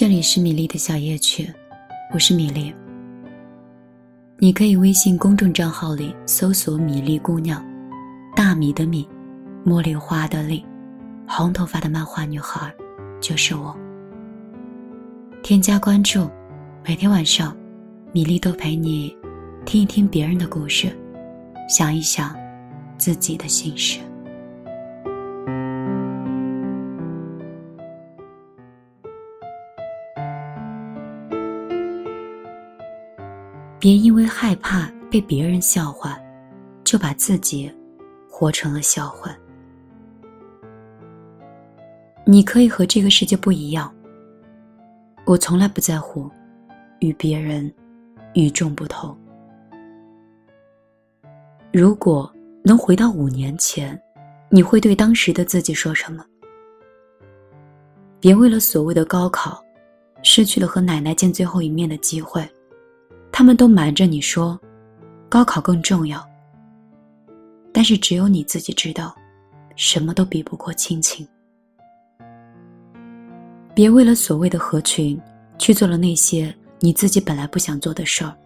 这里是米粒的小夜曲，我是米粒。你可以微信公众账号里搜索“米粒姑娘”，大米的米，茉莉花的莉，红头发的漫画女孩，就是我。添加关注，每天晚上，米粒都陪你听一听别人的故事，想一想自己的心事。别因为害怕被别人笑话，就把自己活成了笑话。你可以和这个世界不一样。我从来不在乎与别人与众不同。如果能回到五年前，你会对当时的自己说什么？别为了所谓的高考，失去了和奶奶见最后一面的机会。他们都瞒着你说，高考更重要。但是只有你自己知道，什么都比不过亲情。别为了所谓的合群，去做了那些你自己本来不想做的事儿，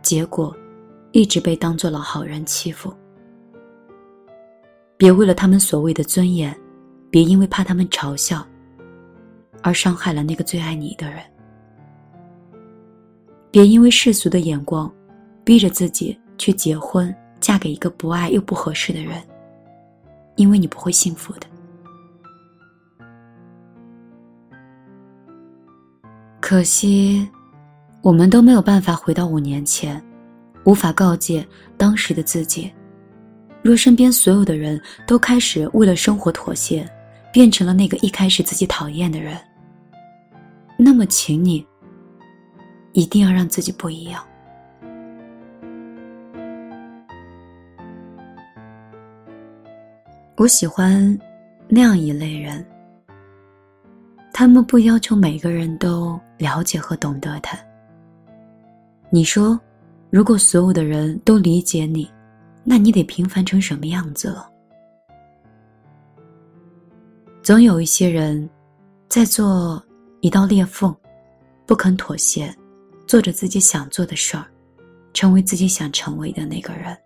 结果，一直被当做了好人欺负。别为了他们所谓的尊严，别因为怕他们嘲笑，而伤害了那个最爱你的人。别因为世俗的眼光，逼着自己去结婚，嫁给一个不爱又不合适的人，因为你不会幸福的。可惜，我们都没有办法回到五年前，无法告诫当时的自己。若身边所有的人都开始为了生活妥协，变成了那个一开始自己讨厌的人，那么，请你。一定要让自己不一样。我喜欢那样一类人，他们不要求每个人都了解和懂得他。你说，如果所有的人都理解你，那你得平凡成什么样子了？总有一些人，在做一道裂缝，不肯妥协。做着自己想做的事儿，成为自己想成为的那个人。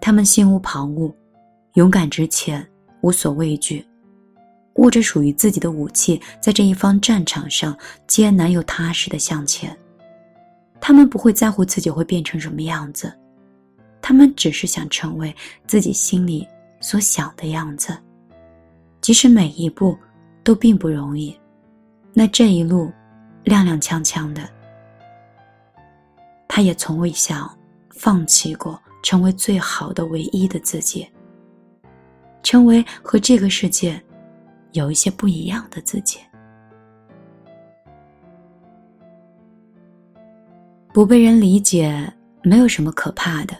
他们心无旁骛，勇敢直前，无所畏惧，握着属于自己的武器，在这一方战场上艰难又踏实的向前。他们不会在乎自己会变成什么样子，他们只是想成为自己心里所想的样子。即使每一步都并不容易，那这一路踉踉跄跄的。他也从未想放弃过成为最好的唯一的自己，成为和这个世界有一些不一样的自己。不被人理解没有什么可怕的，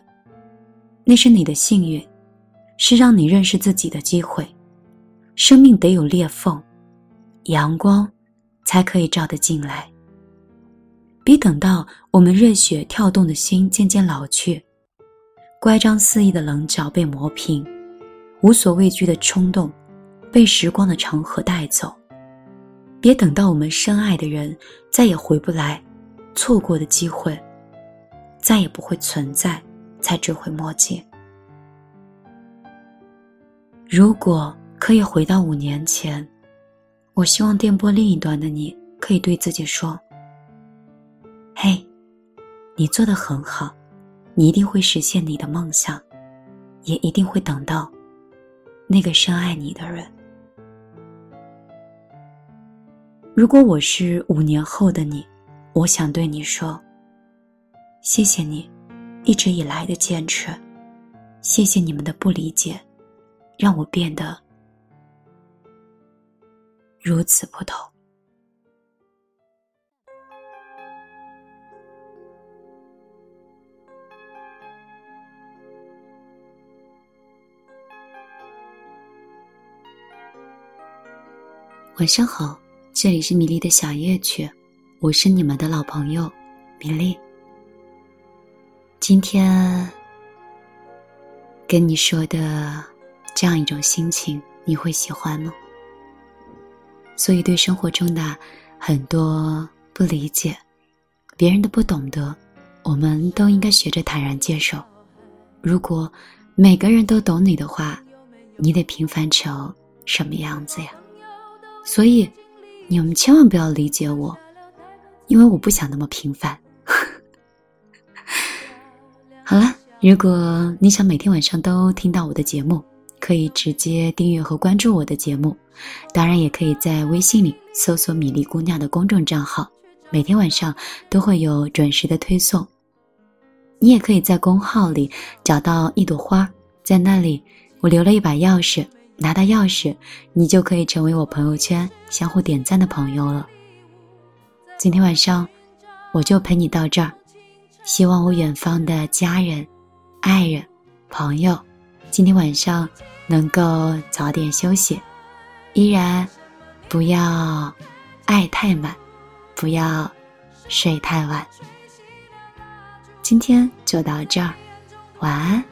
那是你的幸运，是让你认识自己的机会。生命得有裂缝，阳光才可以照得进来。别等到我们热血跳动的心渐渐老去，乖张肆意的棱角被磨平，无所畏惧的冲动被时光的长河带走。别等到我们深爱的人再也回不来，错过的机会再也不会存在，才追悔莫及。如果可以回到五年前，我希望电波另一端的你可以对自己说。嘿，你做的很好，你一定会实现你的梦想，也一定会等到那个深爱你的人。如果我是五年后的你，我想对你说：谢谢你一直以来的坚持，谢谢你们的不理解，让我变得如此不同。晚上好，这里是米粒的小夜曲，我是你们的老朋友米粒。今天跟你说的这样一种心情，你会喜欢吗？所以对生活中的很多不理解，别人的不懂得，我们都应该学着坦然接受。如果每个人都懂你的话，你得平凡成什么样子呀？所以，你们千万不要理解我，因为我不想那么平凡。好了，如果你想每天晚上都听到我的节目，可以直接订阅和关注我的节目，当然也可以在微信里搜索“米粒姑娘”的公众账号，每天晚上都会有准时的推送。你也可以在公号里找到一朵花，在那里我留了一把钥匙。拿到钥匙，你就可以成为我朋友圈相互点赞的朋友了。今天晚上，我就陪你到这儿。希望我远方的家人、爱人、朋友，今天晚上能够早点休息。依然，不要爱太满，不要睡太晚。今天就到这儿，晚安，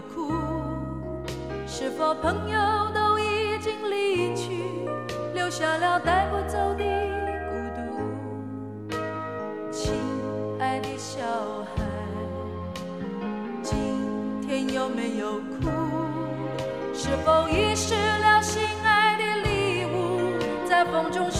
哭是否朋友都已经离去留下了带不走的孤独？亲爱的小孩今天有没有哭？是否遗失了心爱的礼物在风中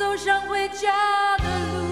走上回家的路。